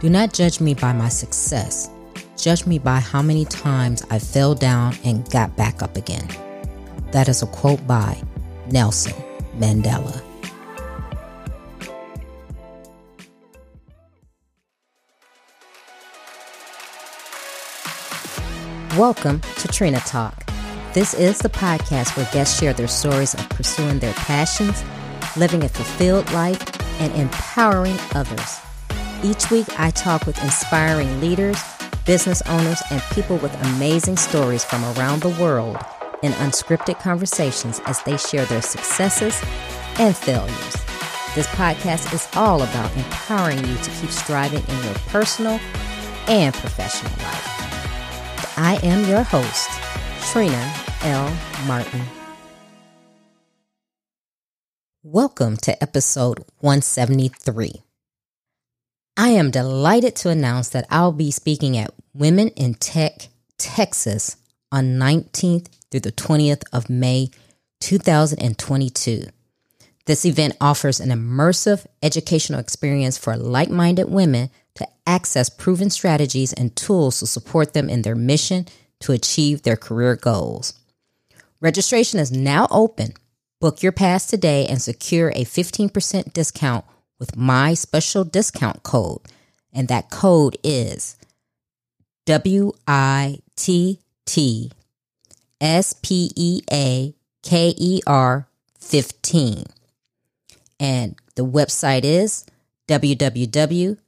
Do not judge me by my success. Judge me by how many times I fell down and got back up again. That is a quote by Nelson Mandela. Welcome to Trina Talk. This is the podcast where guests share their stories of pursuing their passions, living a fulfilled life, and empowering others. Each week, I talk with inspiring leaders, business owners, and people with amazing stories from around the world in unscripted conversations as they share their successes and failures. This podcast is all about empowering you to keep striving in your personal and professional life. I am your host, Trina L. Martin. Welcome to episode 173. I am delighted to announce that I'll be speaking at Women in Tech Texas on 19th through the 20th of May 2022. This event offers an immersive educational experience for like minded women to access proven strategies and tools to support them in their mission to achieve their career goals. Registration is now open. Book your pass today and secure a 15% discount with my special discount code. And that code is W I T T S P E A K E R 15. And the website is www.women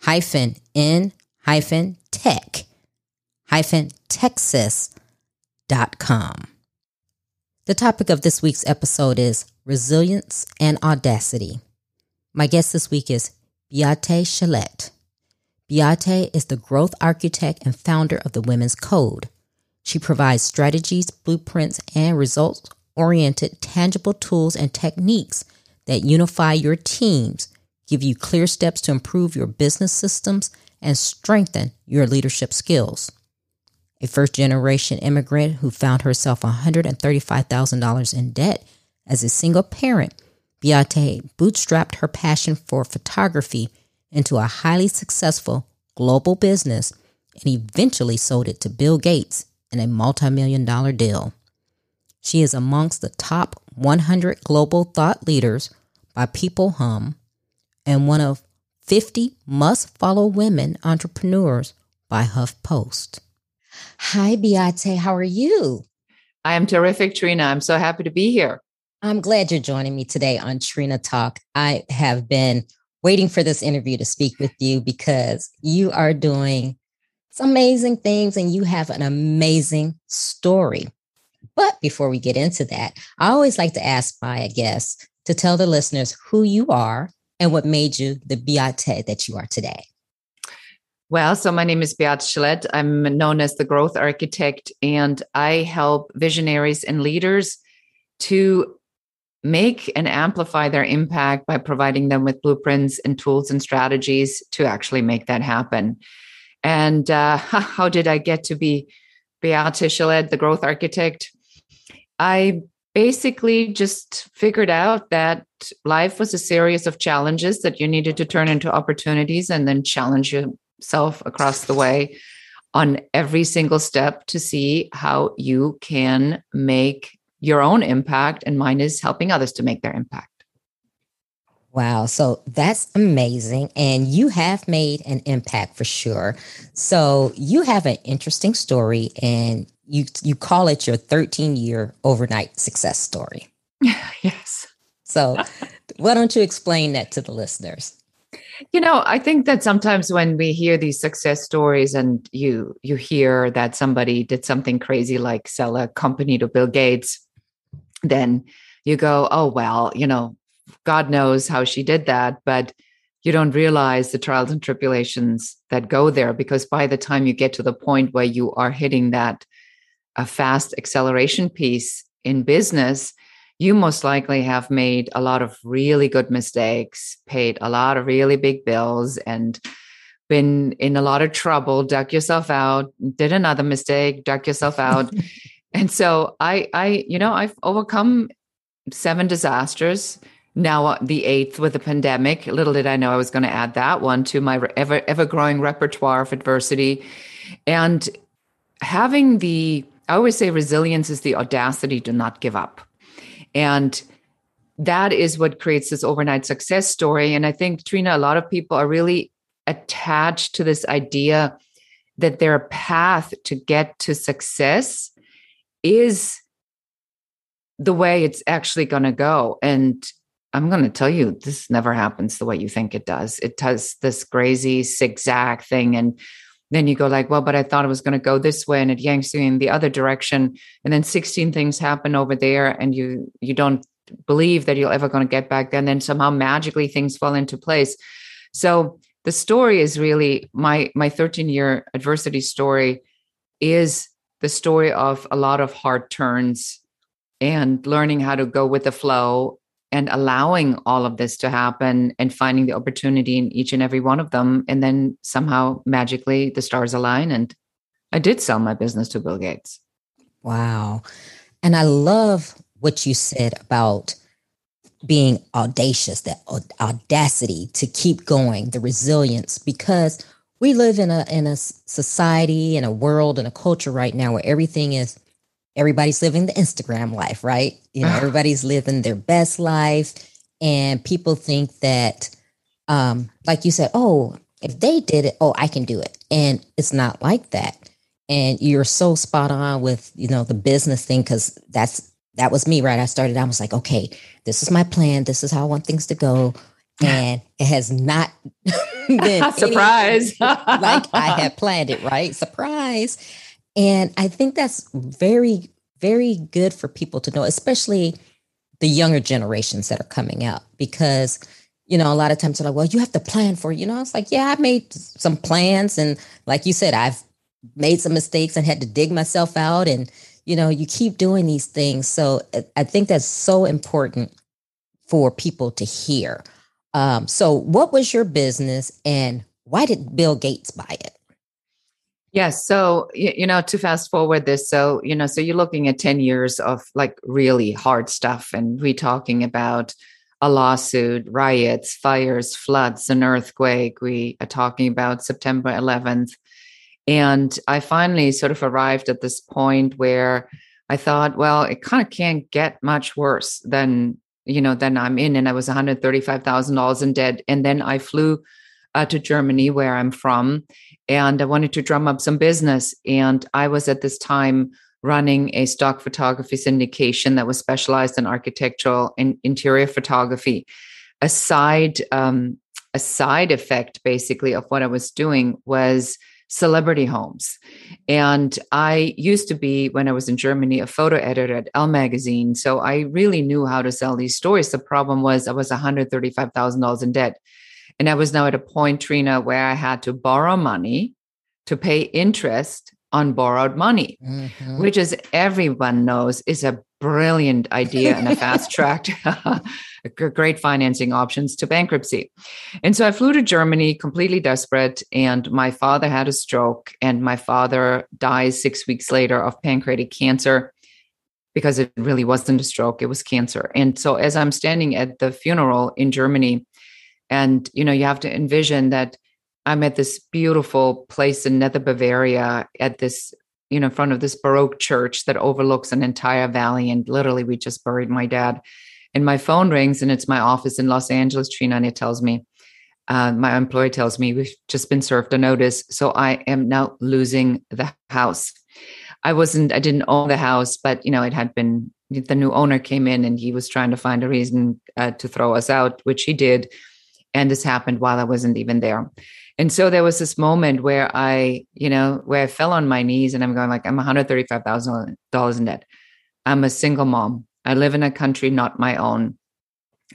hyphen in hyphen tech hyphen texas.com. The topic of this week's episode is resilience and audacity. My guest this week is Beate Chelette. Beate is the growth architect and founder of the Women's Code. She provides strategies, blueprints, and results oriented tangible tools and techniques that unify your teams, give you clear steps to improve your business systems, and strengthen your leadership skills a first generation immigrant who found herself $135,000 in debt as a single parent, Beate bootstrapped her passion for photography into a highly successful global business and eventually sold it to Bill Gates in a multi-million dollar deal. She is amongst the top 100 global thought leaders by PeopleHum and one of 50 must follow women entrepreneurs by HuffPost. Hi, Beate. How are you? I am terrific, Trina. I'm so happy to be here. I'm glad you're joining me today on Trina Talk. I have been waiting for this interview to speak with you because you are doing some amazing things and you have an amazing story. But before we get into that, I always like to ask my guests to tell the listeners who you are and what made you the Beate that you are today. Well, so my name is Beate Chelette. I'm known as the growth architect, and I help visionaries and leaders to make and amplify their impact by providing them with blueprints and tools and strategies to actually make that happen. And uh, how did I get to be Beate Chelette, the growth architect? I basically just figured out that life was a series of challenges that you needed to turn into opportunities and then challenge you self across the way on every single step to see how you can make your own impact. And mine is helping others to make their impact. Wow. So that's amazing. And you have made an impact for sure. So you have an interesting story and you you call it your 13 year overnight success story. yes. So why don't you explain that to the listeners? You know, I think that sometimes when we hear these success stories and you you hear that somebody did something crazy like sell a company to Bill Gates, then you go, "Oh well, you know, God knows how she did that," but you don't realize the trials and tribulations that go there because by the time you get to the point where you are hitting that a fast acceleration piece in business, you most likely have made a lot of really good mistakes, paid a lot of really big bills, and been in a lot of trouble, dug yourself out, did another mistake, dug yourself out. and so I I you know, I've overcome seven disasters. Now uh, the eighth with the pandemic. Little did I know I was going to add that one to my ever ever growing repertoire of adversity, and having the I always say resilience is the audacity to not give up, and that is what creates this overnight success story. And I think Trina, a lot of people are really attached to this idea that their path to get to success is the way it's actually going to go. And I'm going to tell you, this never happens the way you think it does. It does this crazy zigzag thing. And then you go like, well, but I thought it was going to go this way and it yanks you in the other direction. And then 16 things happen over there and you, you don't believe that you're ever going to get back there. And then somehow magically things fall into place. So the story is really my, my 13 year adversity story is the story of a lot of hard turns and learning how to go with the flow and allowing all of this to happen and finding the opportunity in each and every one of them. And then somehow magically the stars align. And I did sell my business to Bill Gates. Wow. And I love what you said about being audacious, that audacity to keep going, the resilience, because we live in a in a society, in a world, in a culture right now where everything is everybody's living the Instagram life, right? You know, everybody's living their best life. And people think that, um, like you said, oh, if they did it, oh, I can do it. And it's not like that. And you're so spot on with, you know, the business thing, because that's that was me, right? I started, I was like, okay, this is my plan. This is how I want things to go. And it has not been surprise like I had planned it, right? Surprise. And I think that's very, very good for people to know, especially the younger generations that are coming out, because, you know, a lot of times they're like, well, you have to plan for, you know, it's like, yeah, I made some plans. And like you said, I've made some mistakes and had to dig myself out. And, you know, you keep doing these things. So I think that's so important for people to hear. Um, so, what was your business and why did Bill Gates buy it? Yes. So, you know, to fast forward this, so, you know, so you're looking at 10 years of like really hard stuff. And we're talking about a lawsuit, riots, fires, floods, an earthquake. We are talking about September 11th. And I finally sort of arrived at this point where I thought, well, it kind of can't get much worse than, you know, than I'm in. And I was $135,000 in debt. And then I flew uh, to Germany, where I'm from, and I wanted to drum up some business. And I was at this time running a stock photography syndication that was specialized in architectural and interior photography. A side, um, a side effect, basically, of what I was doing was celebrity homes. And I used to be, when I was in Germany, a photo editor at Elle magazine. So I really knew how to sell these stories. The problem was I was $135,000 in debt. And I was now at a point, Trina, where I had to borrow money to pay interest on borrowed money, mm-hmm. which, as everyone knows, is a brilliant idea and a fast track, great financing options to bankruptcy. And so I flew to Germany completely desperate. And my father had a stroke, and my father dies six weeks later of pancreatic cancer because it really wasn't a stroke, it was cancer. And so as I'm standing at the funeral in Germany, and, you know, you have to envision that I'm at this beautiful place in Nether Bavaria at this, you know, in front of this Baroque church that overlooks an entire valley. And literally, we just buried my dad. And my phone rings, and it's my office in Los Angeles, Trina, and it tells me, uh, my employer tells me we've just been served a notice. So I am now losing the house. I wasn't, I didn't own the house, but, you know, it had been, the new owner came in and he was trying to find a reason uh, to throw us out, which he did and this happened while I wasn't even there. And so there was this moment where I, you know, where I fell on my knees and I'm going like, I'm $135,000 in debt. I'm a single mom. I live in a country not my own.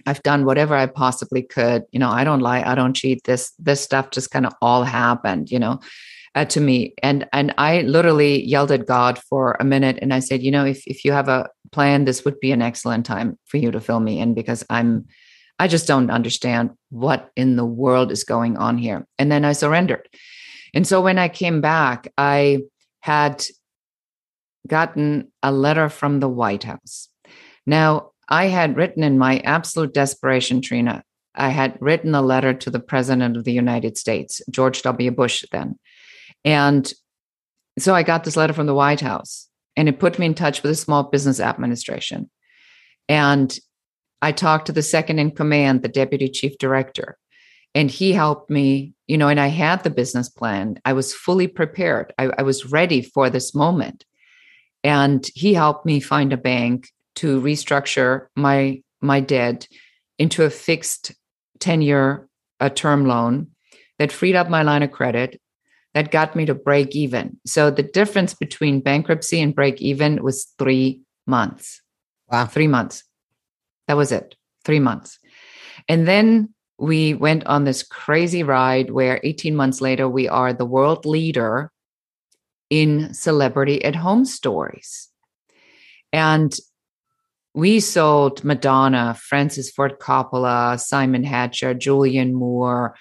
I've done whatever I possibly could. You know, I don't lie, I don't cheat. This this stuff just kind of all happened, you know, uh, to me. And and I literally yelled at God for a minute and I said, you know, if if you have a plan, this would be an excellent time for you to fill me in because I'm I just don't understand what in the world is going on here. And then I surrendered. And so when I came back, I had gotten a letter from the White House. Now, I had written in my absolute desperation, Trina, I had written a letter to the President of the United States, George W. Bush, then. And so I got this letter from the White House, and it put me in touch with the Small Business Administration. And I talked to the second in command, the deputy chief director, and he helped me, you know, and I had the business plan. I was fully prepared, I, I was ready for this moment. And he helped me find a bank to restructure my my debt into a fixed 10 year term loan that freed up my line of credit that got me to break even. So the difference between bankruptcy and break even was three months. Wow. Three months. That was it. Three months. And then we went on this crazy ride where 18 months later, we are the world leader in celebrity at home stories. And we sold Madonna, Francis Ford Coppola, Simon Hatcher, Julianne Moore,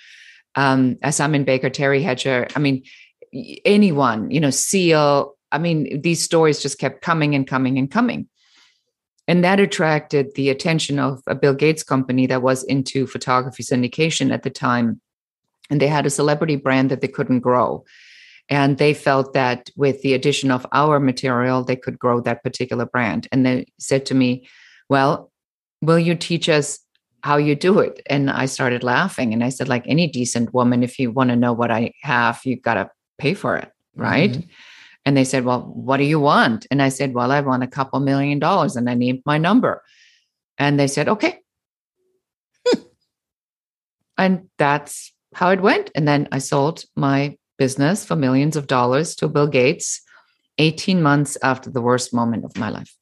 um, Simon Baker, Teri Hatcher. I mean, anyone, you know, Seal. I mean, these stories just kept coming and coming and coming. And that attracted the attention of a Bill Gates company that was into photography syndication at the time. And they had a celebrity brand that they couldn't grow. And they felt that with the addition of our material, they could grow that particular brand. And they said to me, Well, will you teach us how you do it? And I started laughing. And I said, Like any decent woman, if you want to know what I have, you've got to pay for it. Right. Mm-hmm. And they said, Well, what do you want? And I said, Well, I want a couple million dollars and I need my number. And they said, Okay. and that's how it went. And then I sold my business for millions of dollars to Bill Gates 18 months after the worst moment of my life.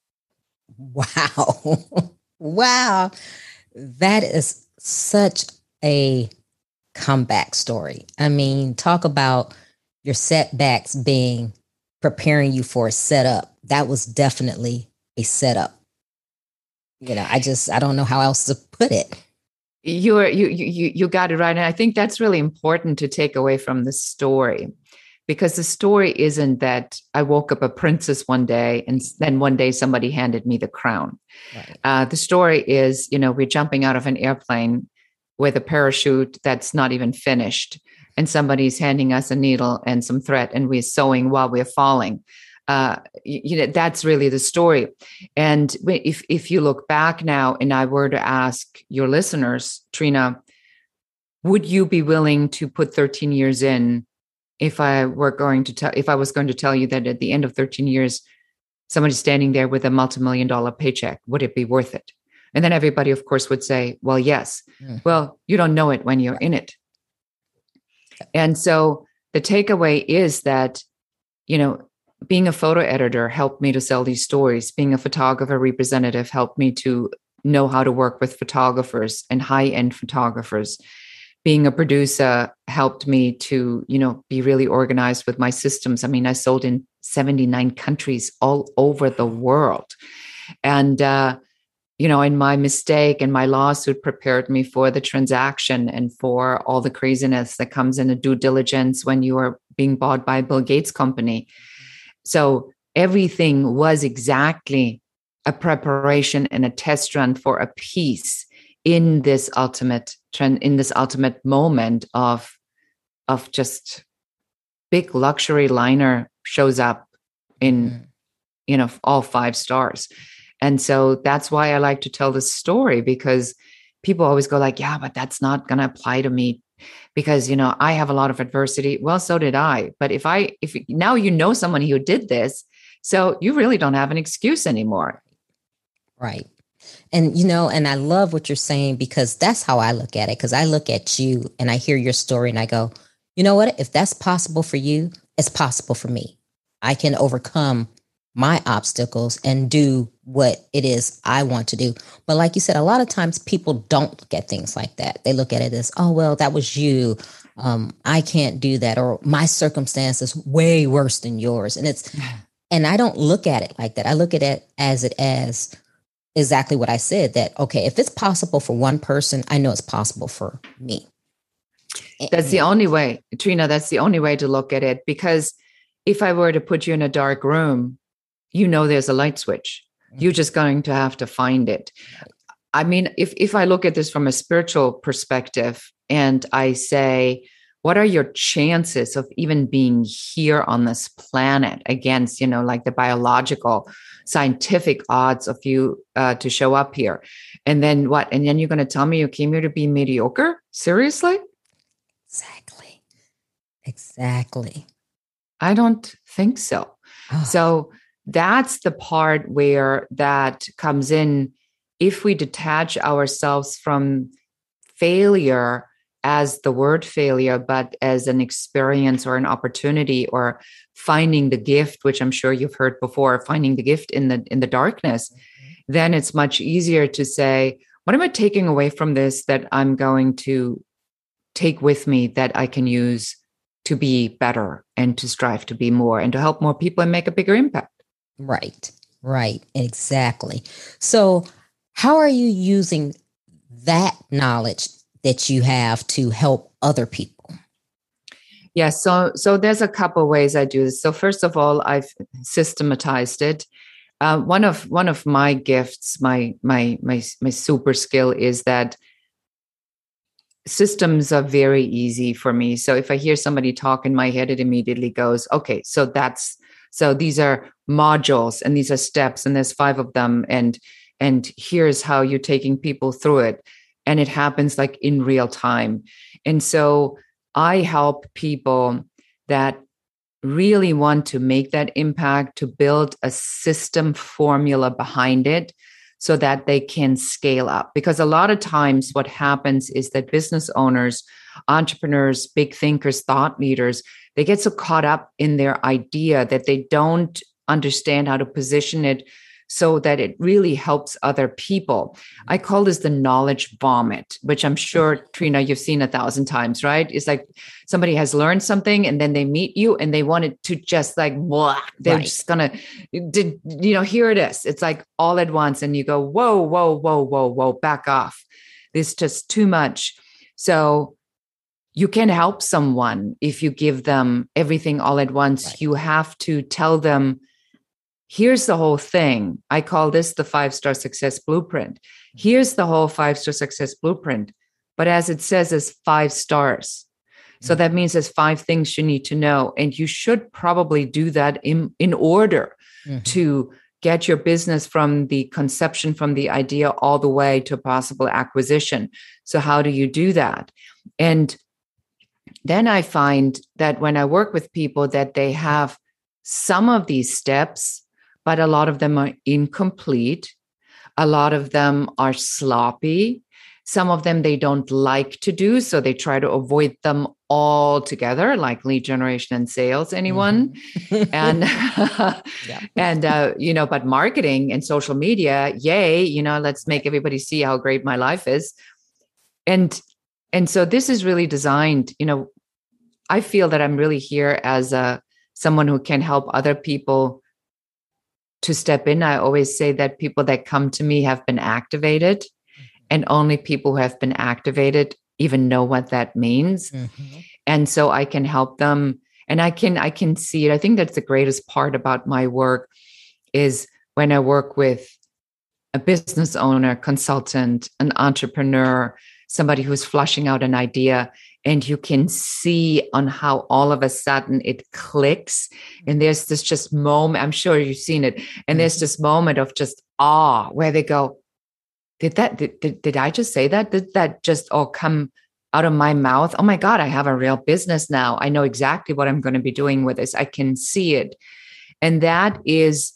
Wow. wow. That is such a comeback story. I mean, talk about your setbacks being preparing you for a setup. That was definitely a setup. You know, I just I don't know how else to put it you're you you you got it right and i think that's really important to take away from the story because the story isn't that i woke up a princess one day and then one day somebody handed me the crown right. uh, the story is you know we're jumping out of an airplane with a parachute that's not even finished and somebody's handing us a needle and some thread and we're sewing while we're falling. Uh, you know that's really the story. And if if you look back now and i were to ask your listeners trina would you be willing to put 13 years in if i were going to tell if i was going to tell you that at the end of 13 years somebody's standing there with a multi-million dollar paycheck would it be worth it? And then everybody of course would say well yes. Mm. well you don't know it when you're in it and so the takeaway is that you know being a photo editor helped me to sell these stories. Being a photographer representative helped me to know how to work with photographers and high end photographers. Being a producer helped me to, you know, be really organized with my systems. I mean, I sold in 79 countries all over the world. And, uh, you know, and my mistake and my lawsuit prepared me for the transaction and for all the craziness that comes in a due diligence when you are being bought by Bill Gates company. So everything was exactly a preparation and a test run for a piece in this ultimate trend in this ultimate moment of of just big luxury liner shows up in mm. you know all five stars and so that's why i like to tell this story because people always go like yeah but that's not going to apply to me because you know i have a lot of adversity. Well so did i. But if i if now you know someone who did this so you really don't have an excuse anymore. Right. And you know and i love what you're saying because that's how i look at it because i look at you and i hear your story and i go you know what? If that's possible for you it's possible for me. I can overcome my obstacles and do what it is I want to do. But like you said, a lot of times people don't look at things like that. They look at it as, oh, well, that was you. Um, I can't do that. Or my circumstance is way worse than yours. And it's, and I don't look at it like that. I look at it as it as exactly what I said that, okay, if it's possible for one person, I know it's possible for me. That's the only way, Trina, that's the only way to look at it. Because if I were to put you in a dark room you know there's a light switch. You're just going to have to find it. I mean, if if I look at this from a spiritual perspective and I say, what are your chances of even being here on this planet against, you know, like the biological, scientific odds of you uh, to show up here? And then what? And then you're going to tell me you came here to be mediocre? Seriously? Exactly. Exactly. I don't think so. Oh. So that's the part where that comes in. If we detach ourselves from failure as the word failure, but as an experience or an opportunity or finding the gift, which I'm sure you've heard before, finding the gift in the in the darkness, mm-hmm. then it's much easier to say, what am I taking away from this that I'm going to take with me that I can use to be better and to strive to be more and to help more people and make a bigger impact? Right, right, exactly. So, how are you using that knowledge that you have to help other people? Yeah, so so there's a couple ways I do this. So first of all, I've systematized it. Uh, one of one of my gifts, my my my my super skill is that systems are very easy for me. So if I hear somebody talk in my head, it immediately goes, okay, so that's so these are modules and these are steps and there's five of them and and here's how you're taking people through it and it happens like in real time. And so I help people that really want to make that impact to build a system formula behind it so that they can scale up because a lot of times what happens is that business owners entrepreneurs big thinkers thought leaders they get so caught up in their idea that they don't understand how to position it so that it really helps other people. Mm-hmm. I call this the knowledge vomit, which I'm sure, Trina, you've seen a thousand times, right? It's like somebody has learned something and then they meet you and they want it to just like, blah, they're right. just gonna, did, you know, here it is. It's like all at once. And you go, whoa, whoa, whoa, whoa, whoa, back off. This just too much. So you can help someone if you give them everything all at once. Right. You have to tell them, here's the whole thing. I call this the five star success blueprint. Here's the whole five star success blueprint. But as it says, as five stars. So that means there's five things you need to know. And you should probably do that in, in order mm-hmm. to get your business from the conception, from the idea all the way to possible acquisition. So, how do you do that? And then I find that when I work with people that they have some of these steps, but a lot of them are incomplete. A lot of them are sloppy. Some of them they don't like to do, so they try to avoid them altogether, like lead generation and sales. Anyone? Mm-hmm. and yeah. and uh, you know, but marketing and social media, yay! You know, let's make everybody see how great my life is. And and so this is really designed you know i feel that i'm really here as a someone who can help other people to step in i always say that people that come to me have been activated mm-hmm. and only people who have been activated even know what that means mm-hmm. and so i can help them and i can i can see it i think that's the greatest part about my work is when i work with a business owner consultant an entrepreneur somebody who's flushing out an idea and you can see on how all of a sudden it clicks. And there's this just moment i'm sure you've seen it. And there's mm-hmm. this moment of just awe where they go did that did, did, did i just say that? Did that just all come out of my mouth? Oh my god i have a real business now. I know exactly what i'm going to be doing with this. I can see it. And that is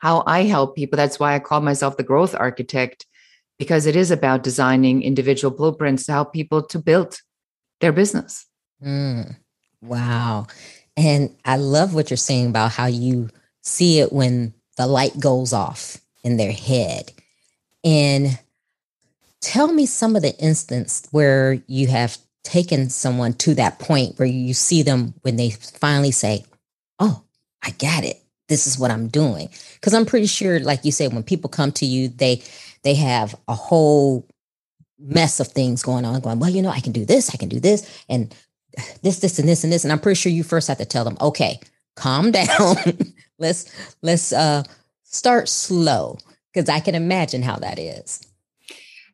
how i help people. That's why i call myself the growth architect because it is about designing individual blueprints to help people to build their business. Mm, wow. And I love what you're saying about how you see it when the light goes off in their head. And tell me some of the instance where you have taken someone to that point where you see them when they finally say, Oh, I got it. This is what I'm doing. Because I'm pretty sure, like you said, when people come to you, they they have a whole mess of things going on, going, well, you know, I can do this, I can do this, and this, this, and this, and this. And I'm pretty sure you first have to tell them, okay, calm down. let's let's uh start slow because I can imagine how that is.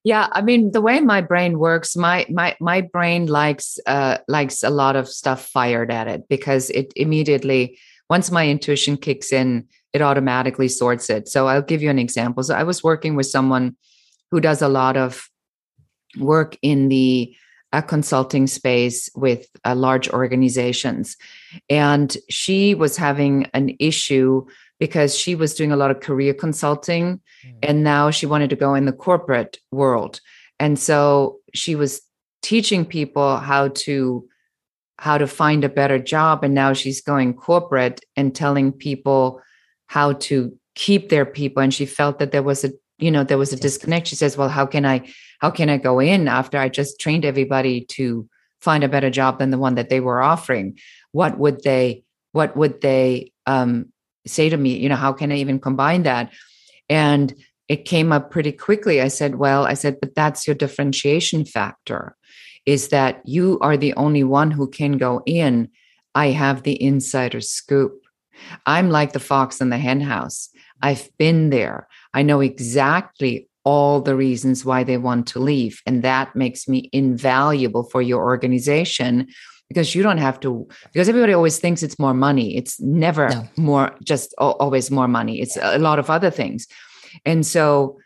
Yeah, I mean the way my brain works, my my my brain likes uh likes a lot of stuff fired at it because it immediately once my intuition kicks in, it automatically sorts it. So I'll give you an example. So I was working with someone who does a lot of work in the uh, consulting space with uh, large organizations. And she was having an issue because she was doing a lot of career consulting mm. and now she wanted to go in the corporate world. And so she was teaching people how to how to find a better job and now she's going corporate and telling people how to keep their people. And she felt that there was a you know there was a disconnect. She says well how can i how can i go in after i just trained everybody to find a better job than the one that they were offering? What would they what would they um, say to me? You know how can i even combine that? And it came up pretty quickly. I said well i said but that's your differentiation factor is that you are the only one who can go in. I have the insider scoop i'm like the fox in the henhouse. I've been there. I know exactly all the reasons why they want to leave and that makes me invaluable for your organization because you don't have to because everybody always thinks it's more money. It's never no. more just always more money. It's a lot of other things. And so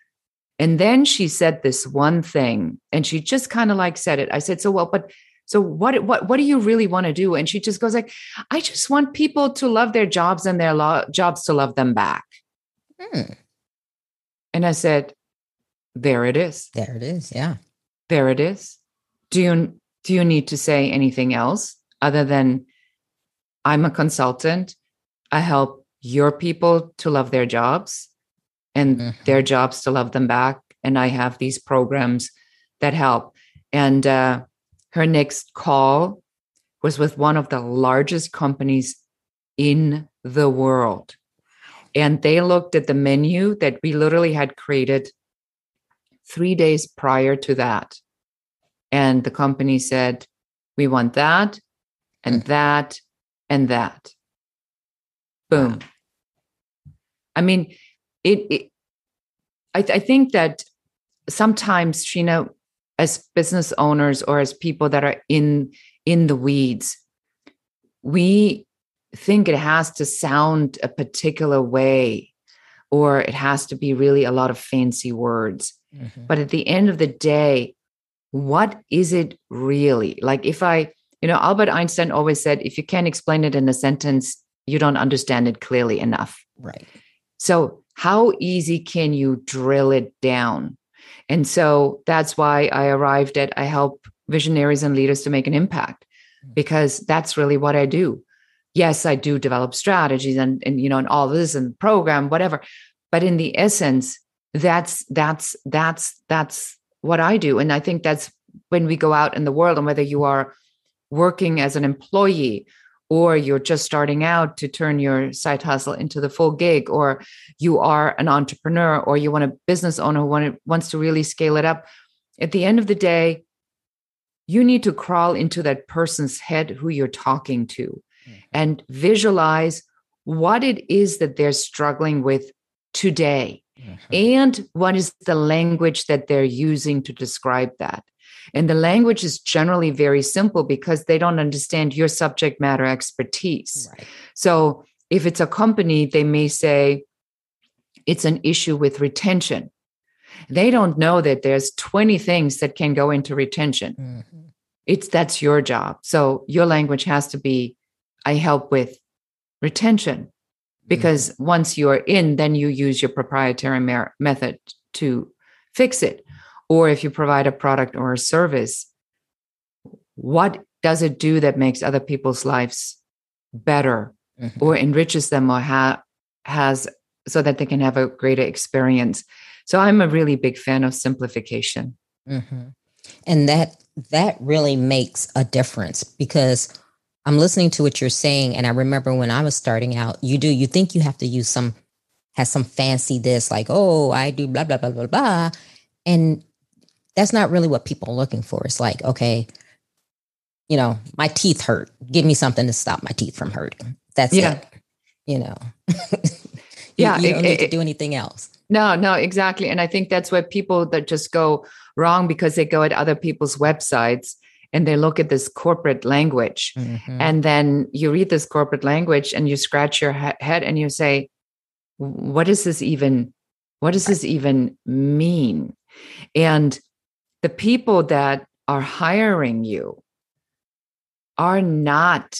and then she said this one thing and she just kind of like said it. I said so well but so what what what do you really want to do and she just goes like i just want people to love their jobs and their lo- jobs to love them back hmm. and i said there it is there it is yeah there it is do you do you need to say anything else other than I'm a consultant? I help your people to love their jobs and mm-hmm. their jobs to love them back. And I have these programs that help. And uh, her next call was with one of the largest companies in the world. And they looked at the menu that we literally had created three days prior to that. And the company said, we want that and mm. that and that. Boom. I mean, it, it I, I think that sometimes, you know, as business owners or as people that are in in the weeds, we think it has to sound a particular way or it has to be really a lot of fancy words. Mm-hmm. But at the end of the day, what is it really? Like if I, you know, Albert Einstein always said, if you can't explain it in a sentence, you don't understand it clearly enough. Right. So, how easy can you drill it down? And so that's why I arrived at I help visionaries and leaders to make an impact mm. because that's really what I do. Yes, I do develop strategies and and you know and all this and program whatever, but in the essence that's that's that's that's what I do. And I think that's when we go out in the world and whether you are working as an employee or you're just starting out to turn your side hustle into the full gig or you are an entrepreneur or you want a business owner who want wants to really scale it up at the end of the day you need to crawl into that person's head who you're talking to mm-hmm. and visualize what it is that they're struggling with today Mm-hmm. And what is the language that they're using to describe that? And the language is generally very simple because they don't understand your subject matter expertise. Right. So if it's a company, they may say it's an issue with retention. They don't know that there's 20 things that can go into retention. Mm-hmm. It's that's your job. So your language has to be I help with retention because mm-hmm. once you are in then you use your proprietary mer- method to fix it or if you provide a product or a service what does it do that makes other people's lives better mm-hmm. or enriches them or ha- has so that they can have a greater experience so i'm a really big fan of simplification mm-hmm. and that that really makes a difference because I'm listening to what you're saying, and I remember when I was starting out, you do you think you have to use some has some fancy this like oh I do blah blah blah blah blah, and that's not really what people are looking for. It's like okay, you know my teeth hurt, give me something to stop my teeth from hurting. That's yeah. it. You know, yeah, you, you don't it, need to do anything else. No, no, exactly. And I think that's where people that just go wrong because they go at other people's websites and they look at this corporate language. Mm-hmm. And then you read this corporate language and you scratch your head and you say, what does this even what does this even mean? And the people that are hiring you are not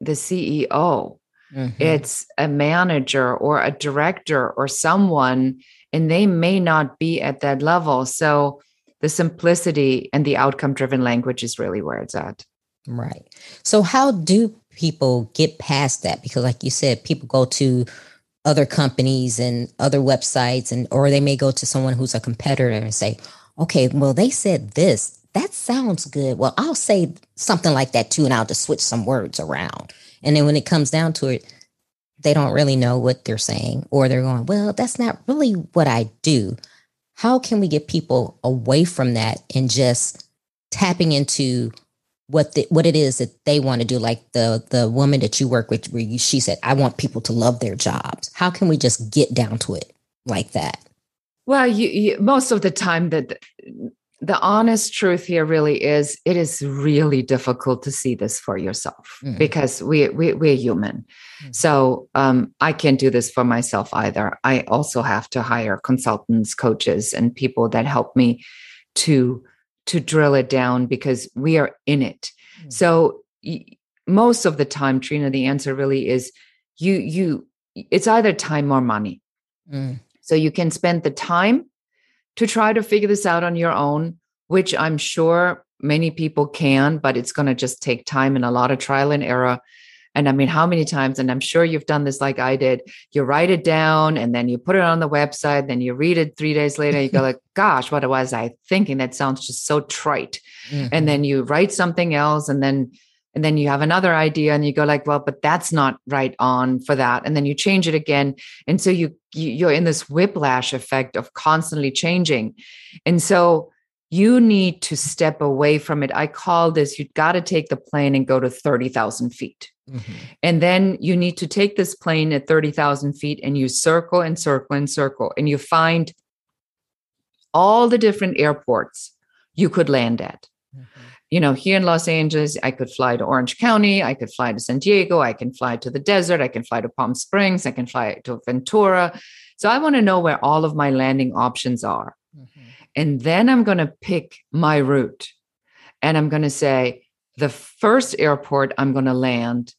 the CEO. Mm-hmm. It's a manager or a director or someone, and they may not be at that level. So the simplicity and the outcome driven language is really where it's at. Right. So, how do people get past that? Because, like you said, people go to other companies and other websites and or they may go to someone who's a competitor and say okay well they said this. That sounds good. Well i'll say something like that too and i'll just switch some words around. And then when it comes down to it they don't really know what they're saying or they're going well that's not really what i do. How can we get people away from that and just tapping into what the, what it is that they want to do? Like the the woman that you work with where you, she said i want people to love their jobs. How can we just get down to it like that well you, you, most of the time that the honest truth here really is it is really difficult to see this for yourself mm. because we, we we're human mm. so um, i can't do this for myself either i also have to hire consultants coaches and people that help me to to drill it down because we are in it. Mm-hmm. So most of the time, Trina, the answer really is you you it's either time or money. Mm. So you can spend the time to try to figure this out on your own, which I'm sure many people can, but it's going to just take time and a lot of trial and error. And I mean, how many times, and I'm sure you've done this like I did, you write it down and then you put it on the website, then you read it three days later, you go like, gosh, what was I thinking? That sounds just so trite. Mm-hmm. And then you write something else and then and then you have another idea and you go like well but that's not right on for that and then you change it again and so you, you you're in this whiplash effect of constantly changing and so you need to step away from it. I call this you've got to take the plane and go to 30,000 feet. Mm-hmm. And then you need to take this plane at 30,000 feet and you circle and circle and circle and you find all the different airports you could land at. Mm-hmm. You know, here in Los Angeles, I could fly to Orange County, I could fly to San Diego, I can fly to the desert, I can fly to Palm Springs, I can fly to Ventura. So I want to know where all of my landing options are. Mm-hmm. And then I'm going to pick my route. And I'm going to say, the first airport I'm going to land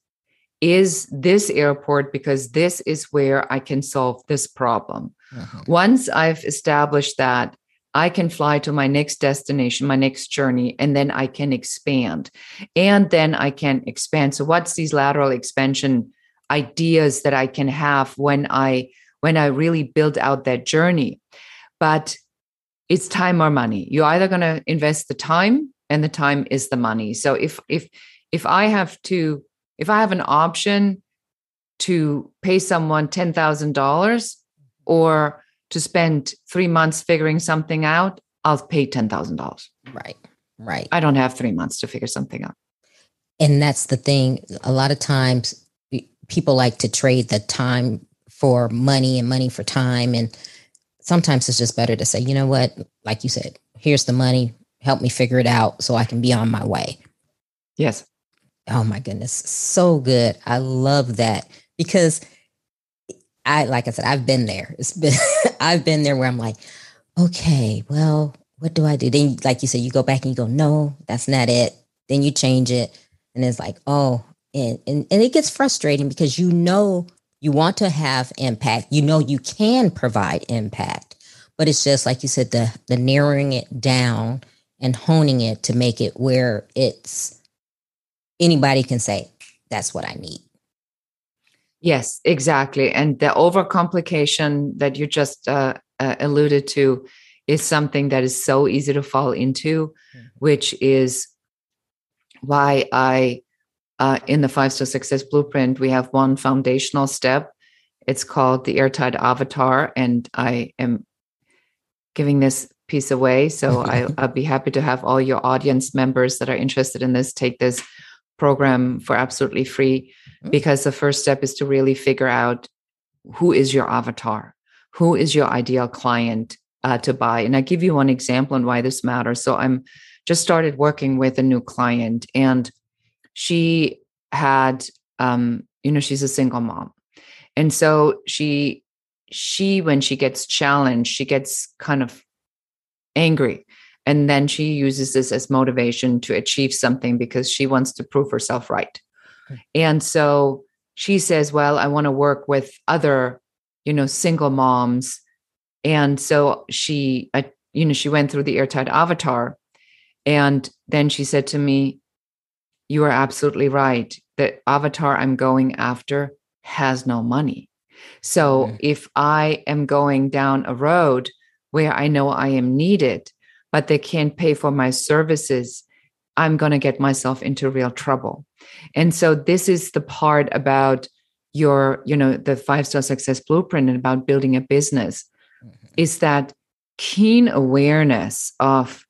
is this airport because this is where I can solve this problem. Uh-huh. Once I've established that, I can fly to my next destination, my next journey, and then I can expand. And then I can expand. So what's these lateral expansion ideas that I can have when I when I really build out that journey? But it's time or money. You're either going to invest the time and the time is the money. So if if if I have to if I have an option to pay someone $10,000 or to spend 3 months figuring something out, I'll pay $10,000. Right. Right. I don't have 3 months to figure something out. And that's the thing. A lot of times people like to trade the time for money and money for time and sometimes it's just better to say, you know what, like you said, here's the money, help me figure it out so I can be on my way. Yes. Oh my goodness, so good. I love that because I, like I said, I've been there. It's been, I've been there where I'm like, okay, well, what do I do? Then, like you said, you go back and you go, no, that's not it. Then you change it. And it's like, oh, and, and, and it gets frustrating because you know you want to have impact. You know you can provide impact, but it's just like you said, the the narrowing it down and honing it to make it where it's anybody can say, that's what I need. Yes, exactly. And the overcomplication that you just uh, uh, alluded to is something that is so easy to fall into, mm-hmm. which is why I uh, in the five star success blueprint, we have one foundational step. It's called the airtight avatar. And I am giving this piece away. So I, will be happy to have all your audience members that are interested in this take this program for absolutely free mm-hmm. because the first step is to really figure out who is your avatar? Who is your ideal client uh, to buy? And I give you one example on why this matters. So I'm just started working with a new client, and she had, um, you know, she's a single mom, and so she she when she gets challenged, she gets kind of angry and then she uses this as motivation to achieve something because she wants to prove herself right. Okay. And so she says, Well, I want to work with other, you know, single moms. And so she, you know, she went through the airtight avatar. And then she said to me, You are absolutely right. The avatar I'm going after has no money. So mm-hmm. if I am going down a road where I know I am needed, but they can't pay for my services, I'm going to get myself into real trouble. And so this is the part about your, you know, the five star success blueprint and about building a business mm-hmm. is that keen awareness of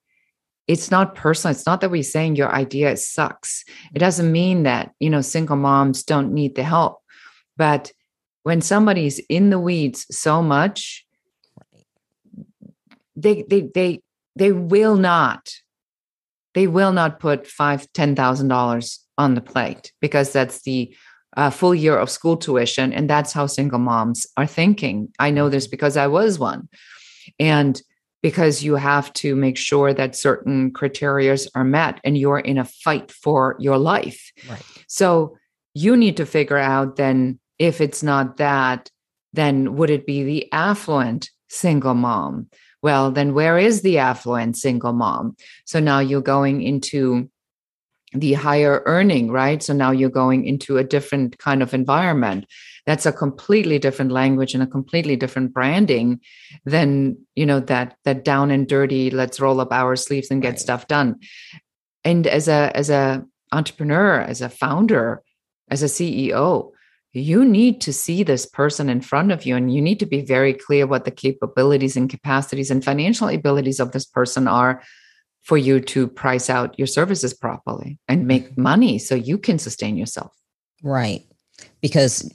it's not personal. It's not that we're saying your idea sucks. It doesn't mean that, you know, single moms don't need the help. But when somebody's in the weeds so much, they they they they will not they will not put five ten thousand dollars on the plate because that's the uh, full year of school tuition and that's how single moms are thinking. I know this because i was one. And because you have to make sure that certain criteria are met and you're in a fight for your life. Right. so you need to figure out then if it's not that then would it be the affluent single mom well, then where is the affluent single mom? So now you're going into the higher earning, right? So now you're going into a different kind of environment. That's a completely different language and a completely different branding than, you know, that that down and dirty, let's roll up our sleeves and get right. stuff done. And as a as a entrepreneur, as a founder, as a CEO, you need to see this person in front of you and you need to be very clear what the capabilities and capacities and financial abilities of this person are for you to price out your services properly and make mm-hmm. money so you can sustain yourself. Right. Because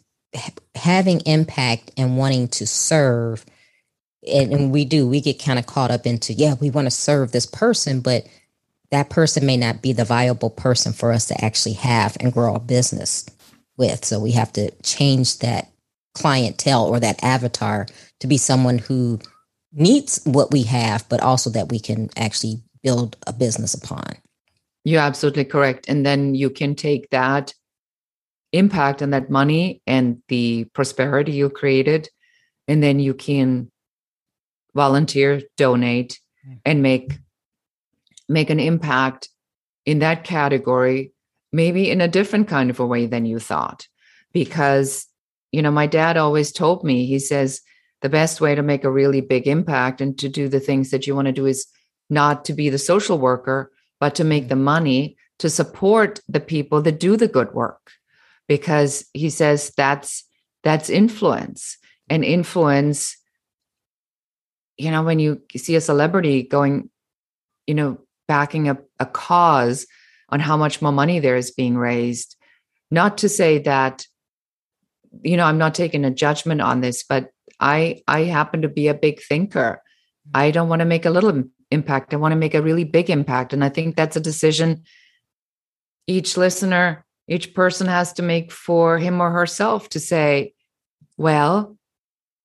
having impact and wanting to serve and, and we do we get kind of caught up into yeah we want to serve this person but that person may not be the viable person for us to actually have and grow a business with. So we have to change that clientele or that avatar to be someone who needs what we have, but also that we can actually build a business upon. You're absolutely correct. And then you can take that impact and that money and the prosperity you created, and then you can volunteer, donate, hmm. and make make an impact in that category maybe in a different kind of a way than you thought. Because, you know, my dad always told me, he says, the best way to make a really big impact and to do the things that you want to do is not to be the social worker, but to make the mm. money to support the people that do the good work. Because he says that's that's influence. And influence, you know, when you see a celebrity going, you know, backing up a cause on how much more money there is being raised. Not to say that, you know, I'm not taking a judgment on this, but I I happen to be a big thinker. I don't want to make a little impact. I want to make a really big impact. And I think that's a decision each listener, each person has to make for him or herself to say, well,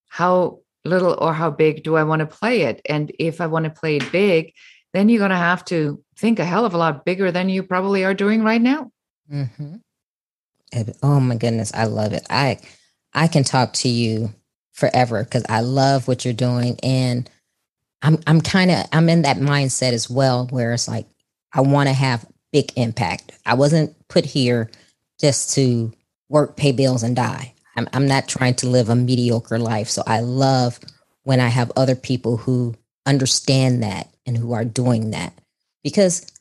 how little or how big do I want to play it? And if I want to play it big, then you're going to have to think a hell of a lot bigger than you probably are doing right now. Mm-hmm. Oh my goodness, I love it. I I can talk to you forever because I love what you're doing, and I'm I'm kind of I'm in that mindset as well, where it's like I want to have big impact. I wasn't put here just to work, pay bills, and die. I'm I'm not trying to live a mediocre life. So I love when I have other people who understand that and who are doing that because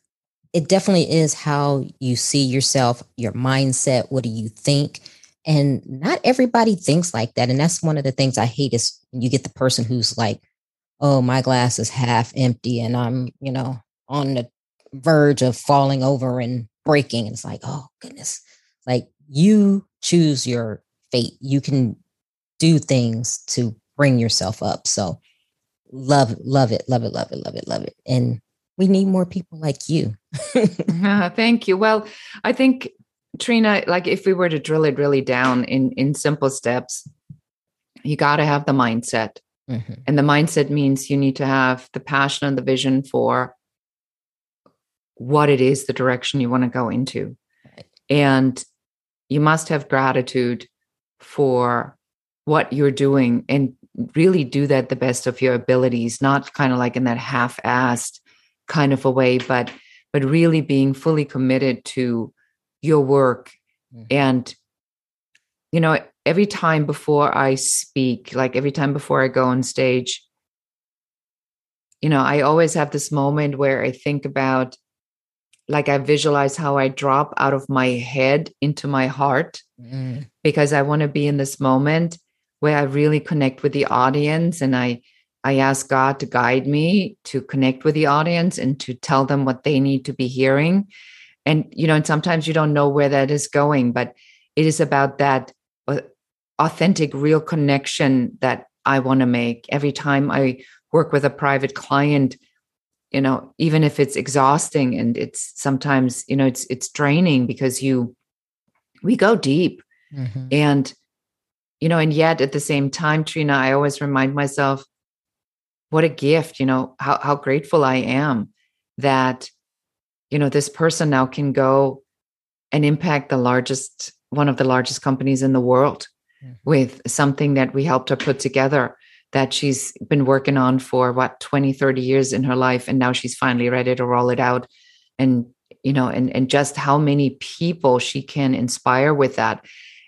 it definitely is how you see yourself, your mindset. What do you think? And not everybody thinks like that. And that's one of the things I hate is you get the person who's like, oh, my glass is half empty and I'm, you know, on the verge of falling over and breaking. And it's like, oh, goodness. Like you choose your fate. You can do things to bring yourself up. So love, love it, love it, love it, love it, love it. And we need more people like you. uh, thank you. Well, I think Trina, like if we were to drill it really down in in simple steps, you got to have the mindset. Mm-hmm. And the mindset means you need to have the passion and the vision for what it is, the direction you want to go into. Right. And you must have gratitude for what you're doing and really do that the best of your abilities, not kind of like in that half-assed kind of a way, but but really being fully committed to your work mm-hmm. and you know every time before i speak like every time before i go on stage you know i always have this moment where i think about like i visualize how i drop out of my head into my heart mm. because i want to be in this moment where i really connect with the audience and i i ask god to guide me to connect with the audience and to tell them what they need to be hearing. And you know and sometimes you don't know where that is going but it is about that uh, authentic real connection that i want to make. Every time i work with a private client you know even if it's exhausting and it's sometimes you know it's it's draining because you we go deep. Mm-hmm. and you know and yet at the same time trina i always remind myself what a gift you know how how grateful i am that you know this person now can go and impact the largest one of the largest companies in the world mm-hmm. with something that we helped her put together that she's been working on for what 20 30 years in her life and now she's finally ready to roll it out and you know and and just how many people she can inspire with that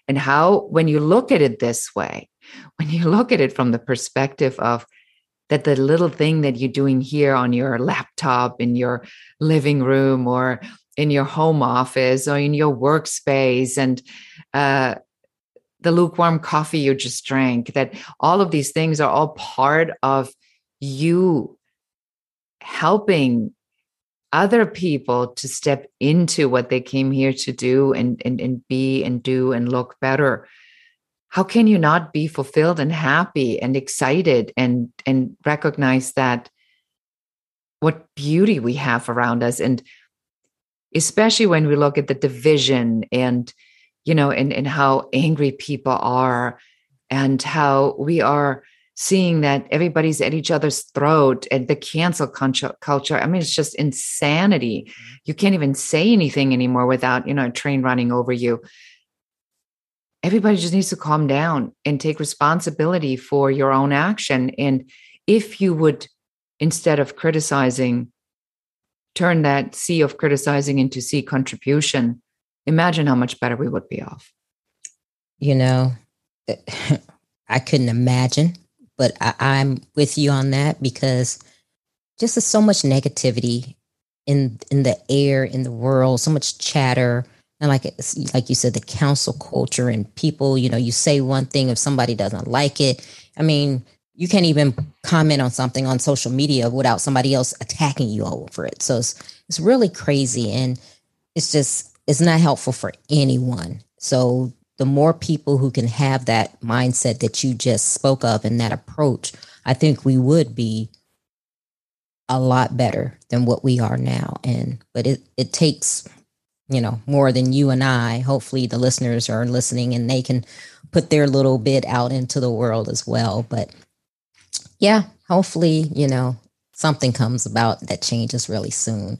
and how when you look at it this way when you look at it from the perspective of that the little thing that you're doing here on your laptop in your living room or in your home office or in your workspace and uh, the lukewarm coffee you just drank that all of these things are all part of you helping other people to step into what they came here to do and, and, and be and do and look better. How can you not be fulfilled and happy and excited and and recognize that what beauty we have around us? And especially when we look at the division and you know and and how angry people are and how we are seeing that everybody's at each other's throat and the cancel culture i mean it's just insanity mm-hmm. you can't even say anything anymore without you know a train running over you everybody just needs to calm down and take responsibility for your own action. And if you would, instead of criticizing, turn that sea of criticizing into sea contribution, imagine how much better we would be off. You know, I couldn't imagine, but I, am with you on that because just so much negativity in in the air in the world, so much chatter. And like like you said the cancel culture and people you know you say one thing if somebody doesn't like it i mean you can't even comment on something on social media without somebody else attacking you over it. So it's it's really crazy. And it's just it's not helpful for anyone. So the more people who can have that mindset that you just spoke of and that approach i think we would be a lot better than what we are now and but it it takes you know, more than you and I. Hopefully, the listeners are listening and they can put their little bit out into the world as well. But yeah, hopefully, you know, something comes about that changes really soon.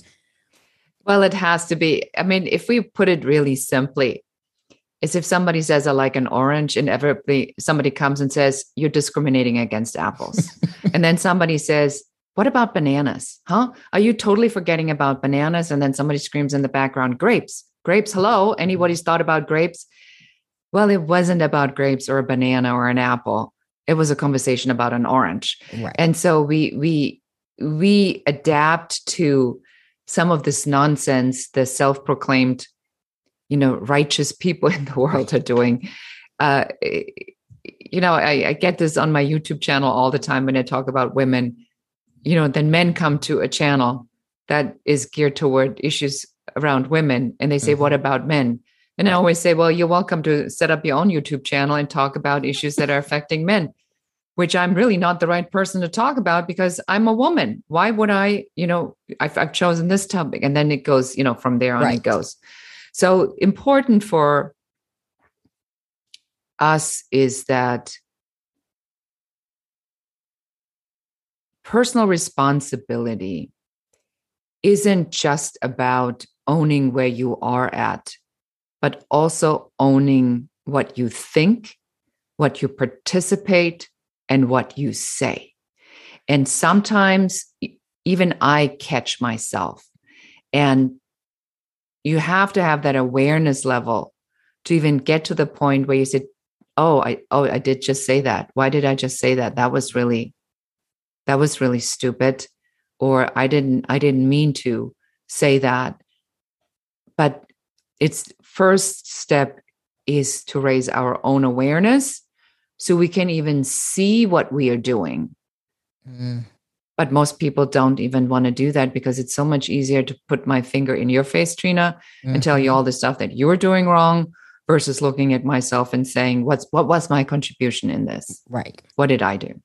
Well, it has to be. I mean, if we put it really simply, it's if somebody says I like an orange, and everybody somebody comes and says you're discriminating against apples, and then somebody says what about bananas? Huh? Are you totally forgetting about bananas? And then somebody screams in the background, grapes, grapes. Hello. Anybody's thought about grapes? Well, it wasn't about grapes or a banana or an apple. It was a conversation about an orange. Right. And so we we we adapt to some of this nonsense the self-proclaimed you know righteous people in the world are doing uh you know I, I get this on my youtube channel all the time when i talk about women you know, then men come to a channel that is geared toward issues around women and they say, mm-hmm. What about men? And I always say, well, you're welcome to set up your own YouTube channel and talk about issues that are affecting men, which I'm really not the right person to talk about because I'm a woman. Why would I, you know, I've, I've chosen this topic and then it goes, you know, from there on right. it goes. So important for us is that personal responsibility isn't just about owning where you are at, but also owning what you think, what you participate, and what you say. And sometimes even I catch myself. And you have to have that awareness level to even get to the point where you say, Oh, I oh, I did just say that. Why did I just say that? That was really that was really stupid or i didn't i didn't mean to say that but its first step is to raise our own awareness so we can even see what we are doing mm. But most people don't even want to do that because it's so much easier to put my finger in your face trina mm-hmm. and tell you mm-hmm. all the stuff that you're doing wrong versus looking at myself and saying what's what was my contribution in this right what did i do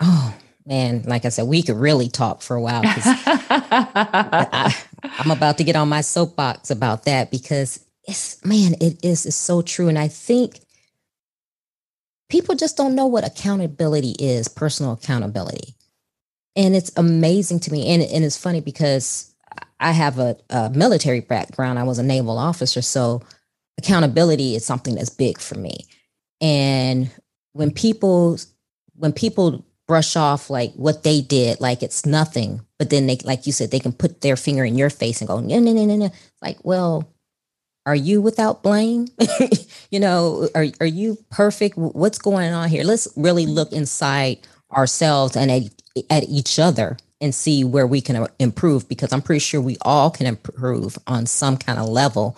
oh man, like I said, we could really talk for a while. I, am about to get on my soapbox about that because it's man, it is it's so true. And I think people just don't know what accountability is, personal accountability. And it's amazing to me. And, and it's funny because I have a, a military background. I was a naval officer. So accountability is something that's big for me. And when people when people brush off like what they did like it's nothing but then they like you said they can put their finger in your face and go no no no no no like well are you without blame you know are, are you perfect what's going on here let's really look inside ourselves and at, each other and see where we can improve because i'm pretty sure we all can improve on some kind of level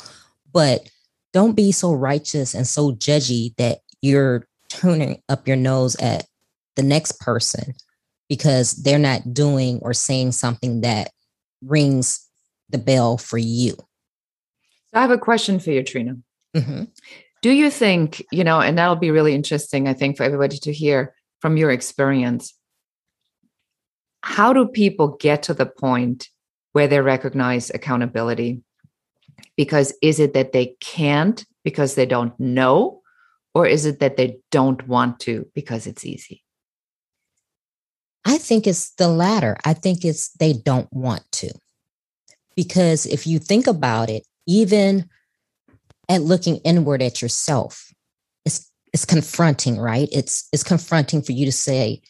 but don't be so righteous and so judgy that you're turning up your nose at the next person because they're not doing or saying something that rings the bell for you. I have a question for you, Trina. Mm-hmm. Do you think, you know, and that'll be really interesting, I think, for everybody to hear from your experience. How do people get to the point where they recognize accountability? Because is it that they can't because they don't know, or is it that they don't want to because it's easy? I think it's the latter. I think it's they don't want to. Because if you think about it, even at looking inward at yourself, it's it's confronting, right? It's it's confronting for you to say,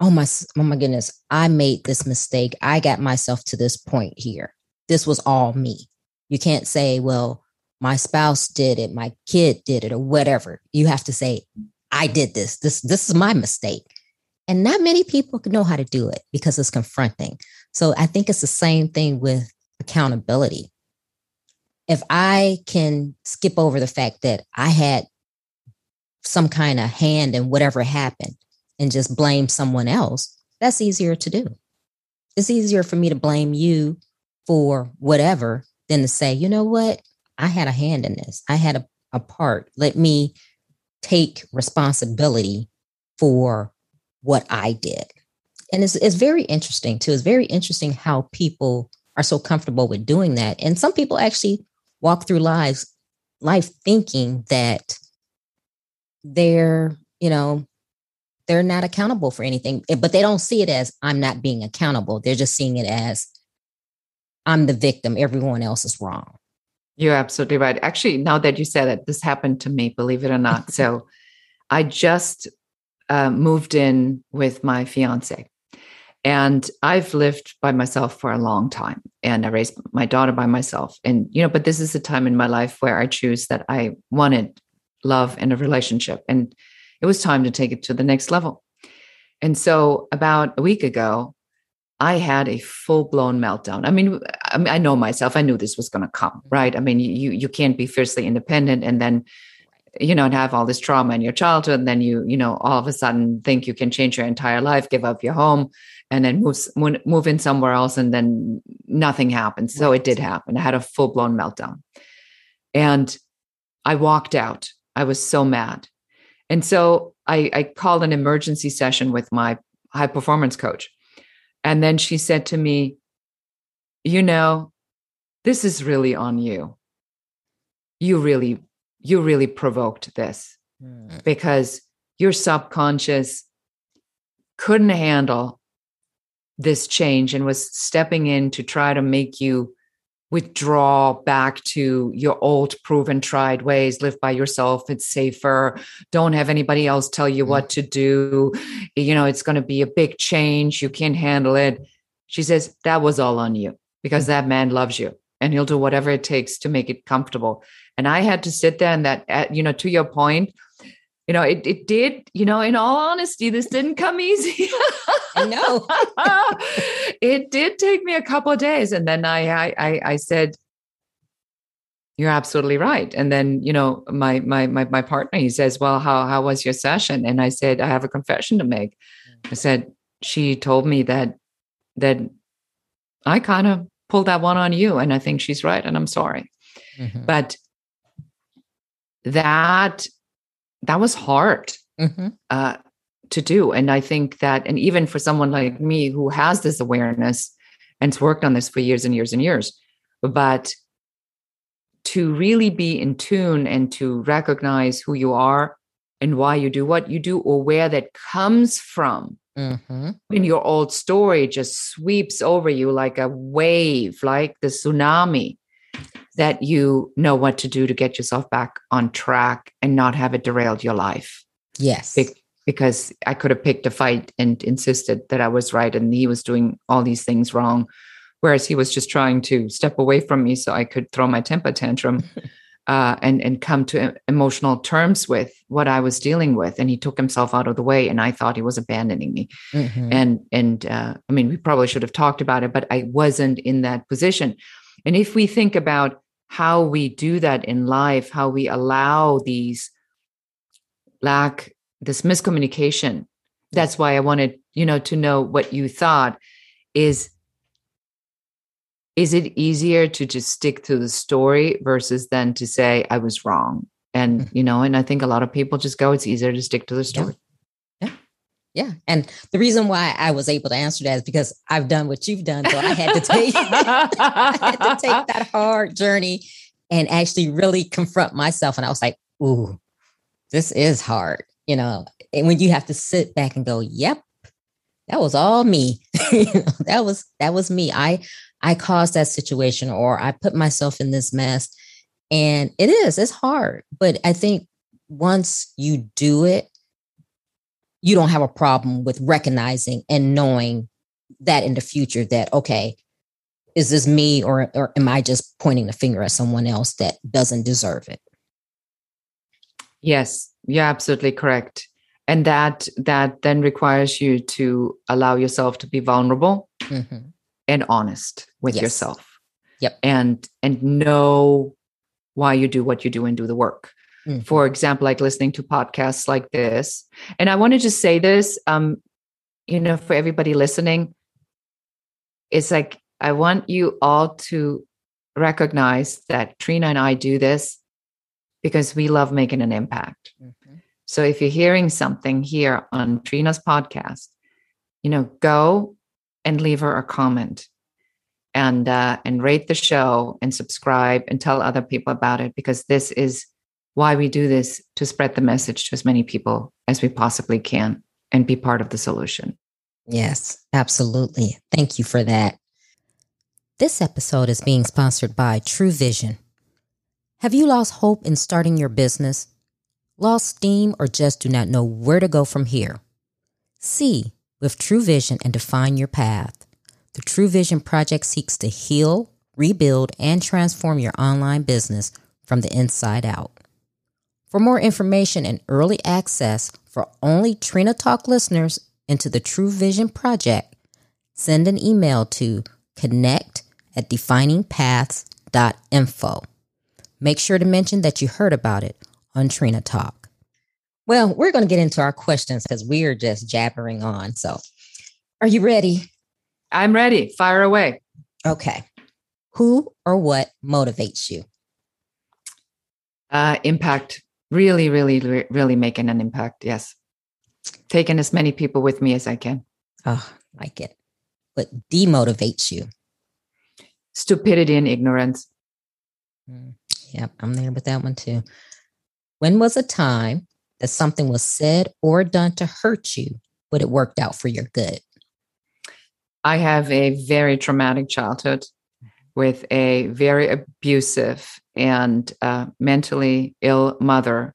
"Oh my oh my goodness, I made this mistake. I got myself to this point here. This was all me." You can't say, "Well, my spouse did it, my kid did it or whatever." You have to say, "I did this. This this is my mistake." And not many people know how to do it because it's confronting. So I think it's the same thing with accountability. If I can skip over the fact that I had some kind of hand in whatever happened and just blame someone else, that's easier to do. It's easier for me to blame you for whatever than to say, you know what? I had a hand in this. I had a, a part. Let me take responsibility for what I did. And it's, it's very interesting too. It's very interesting how people are so comfortable with doing that. And some people actually walk through lives, life thinking that they're, you know, they're not accountable for anything, eh, but they don't see it as I'm not being accountable. They're just seeing it as I'm the victim. Everyone else is wrong. You're absolutely right. Actually, now that you said it, this happened to me, believe it or not. so I just uh, moved in with my fiance. And I've lived by myself for a long time and I raised my daughter by myself. And, you know, but this is a time in my life where I choose that I wanted love and a relationship. And it was time to take it to the next level. And so about a week ago, I had a full blown meltdown. I mean, I mean, I know myself. I knew this was going to come, mm-hmm. right? I mean, you you can't be fiercely independent and then you know, and have all this trauma in your childhood, and then you, you know, all of a sudden think you can change your entire life, give up your home, and then move move in somewhere else, and then nothing happens. So it did happen. I had a full blown meltdown, And I walked out. I was so mad. And so I, I called an emergency session with my high performance coach. And then she said to me, You know, this is really on you. You really, you really provoked this mm. because your subconscious couldn't handle this change and was stepping in to try to make you withdraw back to your old proven tried ways live by yourself it's safer. Don't have anybody else tell you what mm-hmm. to do. You know it's going to be a big change you can't handle it. She says that was all on you because that man loves you and he'll do whatever it takes to make it comfortable. And i had to sit there and that uh, you know to your point you know, it, it did, you know, in all honesty, this didn't come easy. I know. it did take me a couple of days. And then I, I, I said, you're absolutely right. And then, you know, my, my, my, my partner, he says, well, how, how was your session? And I said, I have a confession to make. I said, she told me that, that I kind of pulled that one on you. And I think she's right. And I'm sorry. Mm-hmm. But that that was hard mm-hmm. uh, to do. And I think that, and even for someone like me who has this awareness and's worked on this for years and years and years, but to really be in tune and to recognize who you are and why you do what you do or where that comes from. Mm-hmm. When your old story just sweeps over you like a wave, like the tsunami, that you know what to do to get yourself back on track and not have it derailed your life. Yes. Be- because I could have picked a fight and insisted that I was right and he was doing all these things wrong. Whereas he was just trying to step away from me so I could throw my temper tantrum uh, and, and come to emotional terms with what I was dealing with. And he took himself out of the way and I thought he was abandoning me. Mm-hmm. And, and uh, I mean, we probably should have talked about it, but I wasn't in that position. And if we think about how we do that in life, how we allow these lack, this miscommunication. That's why I wanted, you know, to know what you thought is is it easier to just stick to the story versus then to say I was wrong? And mm-hmm. you know, and I think a lot of people just go, it's easier to stick to the story. Yeah. And the reason why I was able to answer that is because I've done what you've done. So I had to take had to take that hard journey and actually really confront myself. And I was like, ooh, this is hard, you know. And when you have to sit back and go, yep, that was all me. that was that was me. I I caused that situation or I put myself in this mess. And it is, it's hard. But I think once you do it you don't have a problem with recognizing and knowing that in the future that okay is this me or or am i just pointing the finger at someone else that doesn't deserve it? Yes you're absolutely correct. And that that then requires you to allow yourself to be vulnerable mm-hmm. and honest with yes. yourself. Yep. And and know why you do what you do and do the work mm. for example like listening to podcasts like this and i want to just say this um you know for everybody listening it's like i want you all to recognize that trina and i do this because we love making an impact mm-hmm. so if you're hearing something here on trina's podcast you know go and leave her a comment and uh, and rate the show and subscribe and tell other people about it because this is why we do this to spread the message to as many people as we possibly can and be part of the solution. Yes, absolutely. Thank you for that. This episode is being sponsored by True Vision. Have you lost hope in starting your business? Lost steam or just do not know where to go from here? See with True Vision and define your path. The True Vision Project seeks to heal, rebuild, and transform your online business from the inside out. For more information and early access for only Trina Talk listeners into the True Vision Project, send an email to connect at definingpaths.info. Make sure to mention that you heard about it on Trina Talk. Well, we're going to get into our questions because we are just jabbering on. So, are you ready? I'm ready. Fire away. Okay. Who or what motivates you? Uh, impact, really, really, really making an impact. Yes. Taking as many people with me as I can. Oh, like it. What demotivates you? Stupidity and ignorance. Mm, yep, I'm there with that one too. When was a time that something was said or done to hurt you, but it worked out for your good? I have a very traumatic childhood with a very abusive and uh, mentally ill mother.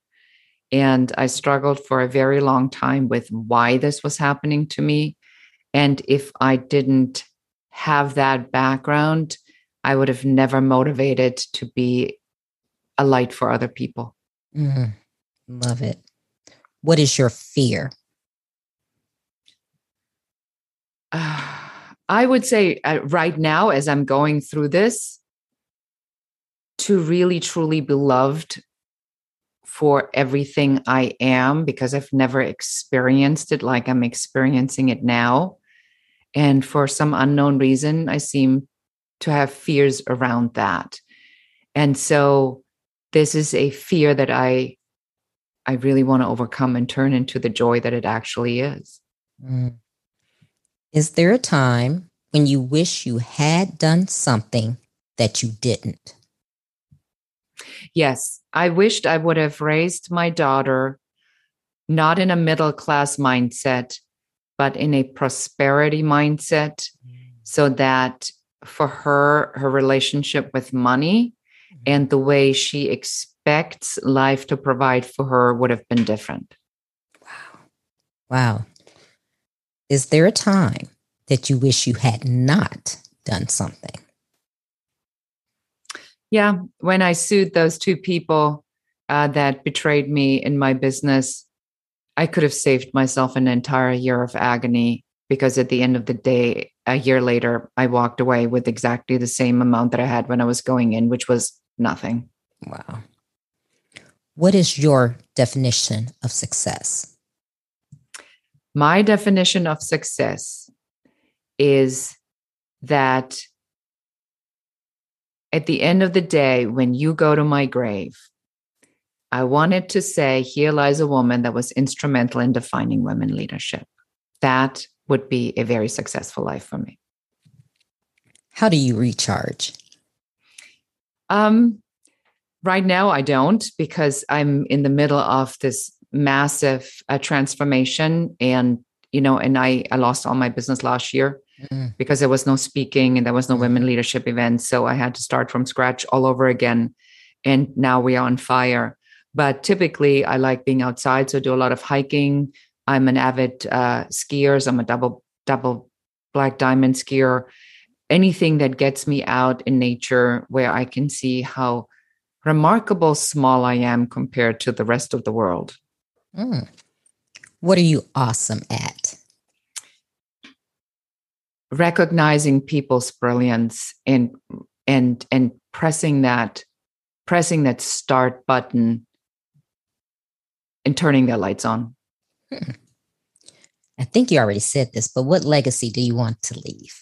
And I struggled for a very long time with why this was happening to me. And if I didn't have that background, I would have never motivated to be a light for other people. Mm, love it. What is your fear? Uh, I would say uh, right now, as I'm going through this, to really truly be loved for everything I am because I've never experienced it like I'm experiencing it now. And for some unknown reason, I seem to have fears around that. And so this is a fear that I I really want to overcome and turn into the joy that it actually is. Mm. Is there a time when you wish you had done something that you didn't? Yes, I wished I would have raised my daughter not in a middle class mindset, but in a prosperity mindset so that for her, her relationship with money mm-hmm. and the way she expects life to provide for her would have been different. Wow. Wow. Is there a time that you wish you had not done something? Yeah. When I sued those two people uh, that betrayed me in my business, I could have saved myself an entire year of agony because at the end of the day, a year later, I walked away with exactly the same amount that I had when I was going in, which was nothing. Wow. What is your definition of success? My definition of success is that at the end of the day, when you go to my grave, I wanted to say, here lies a woman that was instrumental in defining women leadership. That would be a very successful life for me. How do you recharge? Um, right now, I don't because I'm in the middle of this massive uh, transformation, and you know, and I I lost all my business last year mm. because there was no speaking and there was no mm. women leadership events, so I had to start from scratch all over again. And now we are on fire. But typically, I like being outside, so I do a lot of hiking, I'm an avid uh, skier. So I'm a double double black diamond skier. Anything that gets me out in nature where I can see how remarkable small I am compared to the rest of the world. Mm. What are you awesome at? Recognizing people's brilliance and and and pressing that pressing that start button and turning their lights on. Hmm. I think you already said this, but what legacy do you want to leave?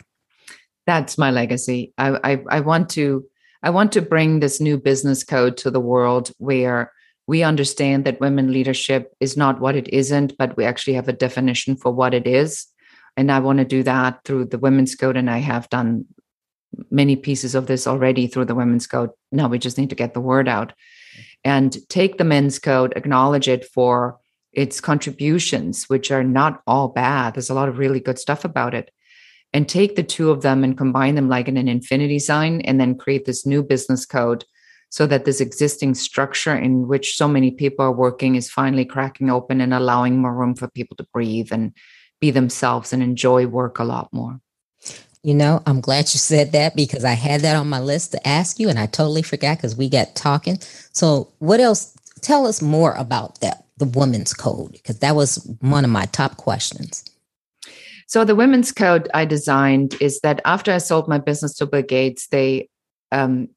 That's my legacy. I, I, I want to I want to bring this new business code to the world where we understand that women leadership is not what it isn't, but we actually have a definition for what it is. And I want to do that through the women's code. And I have done many pieces of this already through the women's code. Now we just need to get the word out and take the men's code, acknowledge it for its contributions, which are not all bad. There's a lot of really good stuff about it. And take the two of them and combine them like in an infinity sign, and then create this new business code so that this existing structure in which so many people are working is finally cracking open and allowing more room for people to breathe and be themselves and enjoy work a lot more. You know, I'm glad you said that because I had that on my list to ask you and I totally forgot because we got talking. So, what else? Tell us more about that the women's code? Because that was one of my top questions. So the women's code I designed is that after I sold my business to Bill Gates, they um,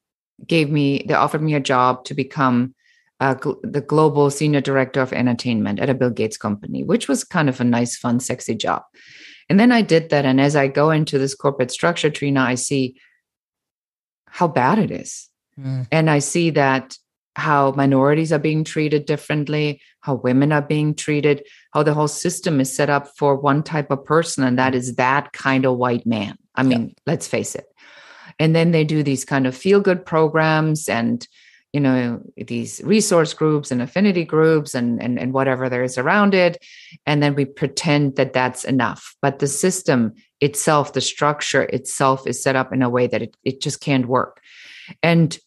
gave me, they offered me a job to become uh, gl- the global senior director of entertainment at a Bill Gates company, which was kind of a nice, fun, sexy job. And then I did that. And as I go into this corporate structure, Trina, I see how bad it is. Mm. And I see that how minorities are being treated differently, how women are being treated, how the whole system is set up for one type of person, and that is that kind of white man. I mean, let's face it. And then they do these kind of feel good programs and you know these resource groups and affinity groups and, and and whatever there is around it and then we pretend that that's enough but the system itself the structure itself is set up in a way that it, it just can't work and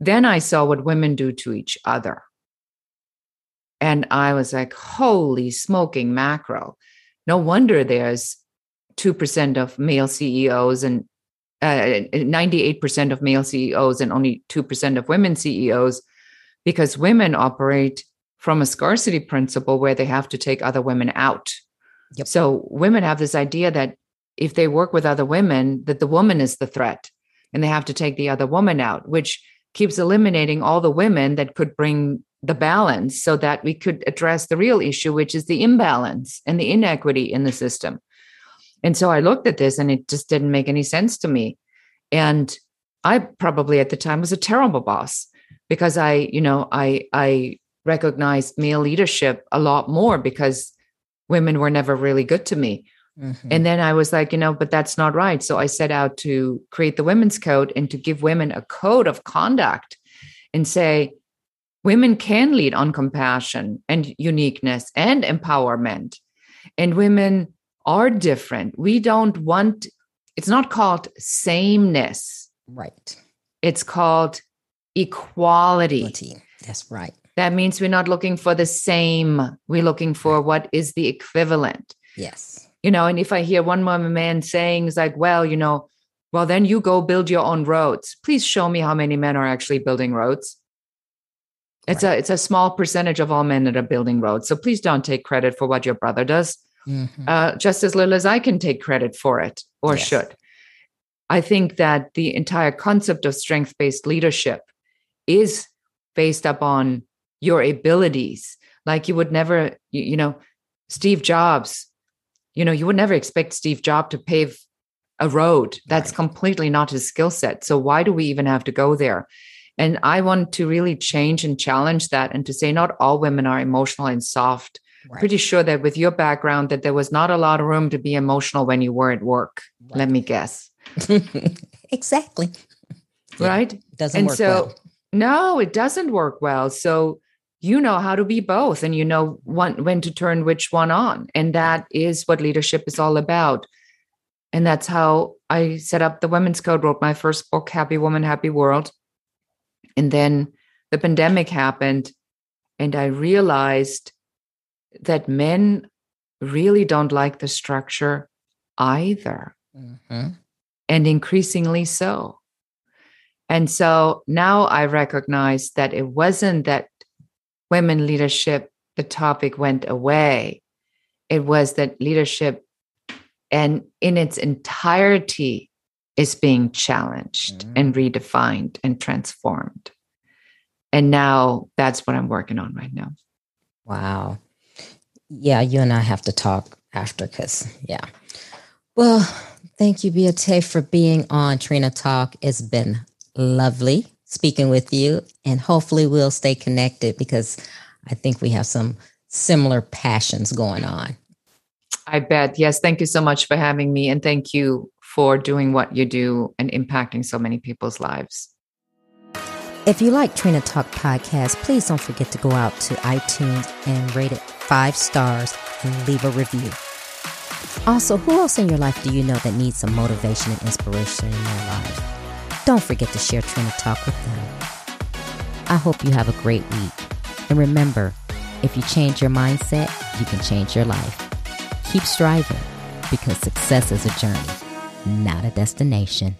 then I saw what women do to each other. And I was like, holy smoking macro. No wonder there's 2% of male CEOs and Uh, 98% of male CEOs and only 2% of women CEOs because women operate from a scarcity principle where they have to take other women out. Yep. So women have this idea that if they work with other women, that the woman is the threat and they have to take the other woman out, which keeps eliminating all the women that could bring the balance so that we could address the real issue, which is the imbalance and the inequity in the system. And so I looked at this and it just didn't make any sense to me. And I probably at the time was a terrible boss because I, you know, I I recognized male leadership a lot more because women were never really good to me. Mm-hmm. And then I was like, you know, but that's not right. So I set out to create the women's code and to give women a code of conduct and say, women can lead on compassion and uniqueness and empowerment. And women are different. We don't want, it's not called sameness. Right. It's called equality. equality. That's right. That means we're not looking for the same, we're looking for what is the equivalent. Yes you know and if i hear one more man saying is like well you know well then you go build your own roads please show me how many men are actually building roads it's right. a it's a small percentage of all men that are building roads so please don't take credit for what your brother does mm-hmm. uh, just as little as i can take credit for it or yes. should i think that the entire concept of strength based leadership is based upon your abilities like you would never you, you know steve jobs you know, you would never expect Steve Jobs to pave a road. That's right. completely not his skill set. So why do we even have to go there? And I want to really change and challenge that and to say not all women are emotional and soft. Right. Pretty sure that with your background that there was not a lot of room to be emotional when you were at work. Right. Let me guess. exactly. Right? Yeah, doesn't work. and work so well. no, it doesn't work well. So you know how to be both and you know when, when to turn which one on. And that is what leadership is all about. And that's how I set up the Women's Code, wrote my first book, Happy Woman, Happy World. And then the pandemic happened, and I realized that men really don't like the structure either. Mm-hmm. And increasingly so. And so now I recognize that it wasn't that women leadership, the topic went away. It was that leadership and in its entirety is being challenged mm-hmm. and redefined and transformed. And now that's what I'm working on right now. Wow. Yeah, you and I have to talk after because, yeah. Well, thank you, Beate, for being on Trina Talk. It's been lovely speaking with you. And hopefully we'll stay connected because I think we have some similar passions going on. I bet. Yes. Thank you so much for having me. And thank you for doing what you do and impacting so many people's lives. If you like Trina Talk podcast, please don't forget to go out to iTunes and rate it five stars and leave a review. Also, who else in your life do you know that needs some motivation and inspiration in their lives? Don't forget to share Trina Talk with them. I hope you have a great week. And remember, if you change your mindset, you can change your life. Keep striving because success is a journey, not a destination.